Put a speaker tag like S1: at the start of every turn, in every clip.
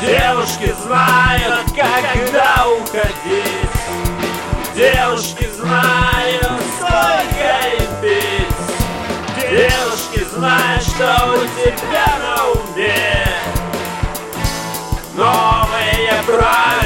S1: Девушки знают, когда уходить. Девушки знают, сколько им пить. Девушки знают, что у тебя на уме. Новые правила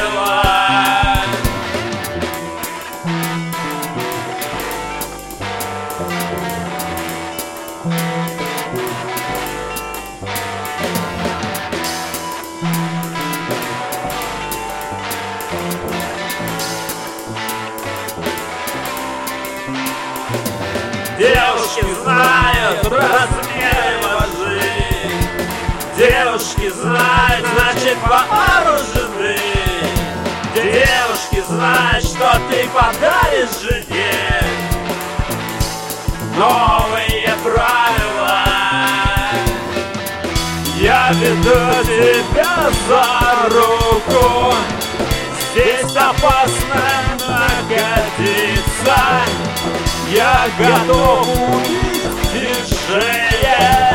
S1: Девушки знают размеры лжи Девушки знают, значит вооружены Девушки знают, что ты подаришь жене. Новые правила. Я веду тебя за руку Здесь опасно находиться. Я готов убить шея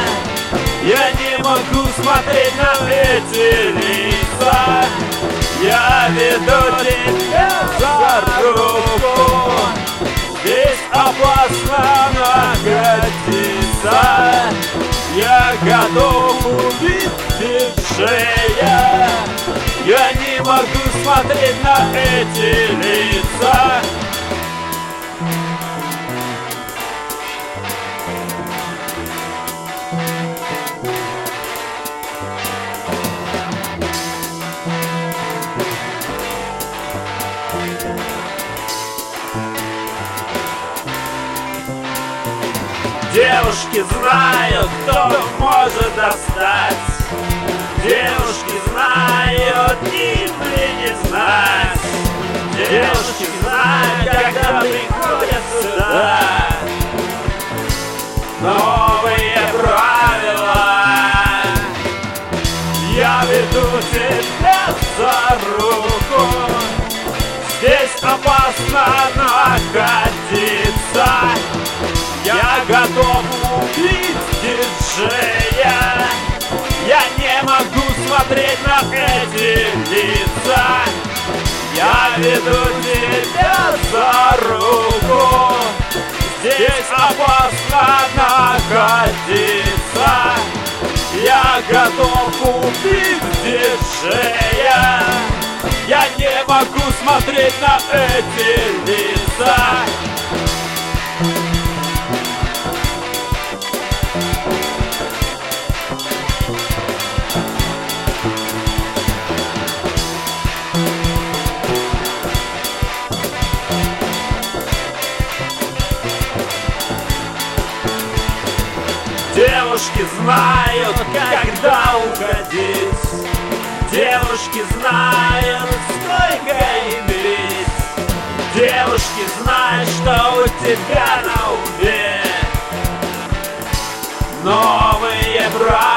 S1: Я не могу смотреть на эти лица. Я веду тебя за руку. Здесь опасно находиться. Я готов смотреть на эти лица. Девушки знают, кто может достать Девушки знают, им ли не знать Девушки смотреть на эти лица Я веду тебя за руку. Здесь опасно находиться. Я готов убить диджея Я не могу смотреть на эти лица Девушки знают, когда уходить Девушки знают, сколько им лить Девушки знают, что у тебя на уме Новые правила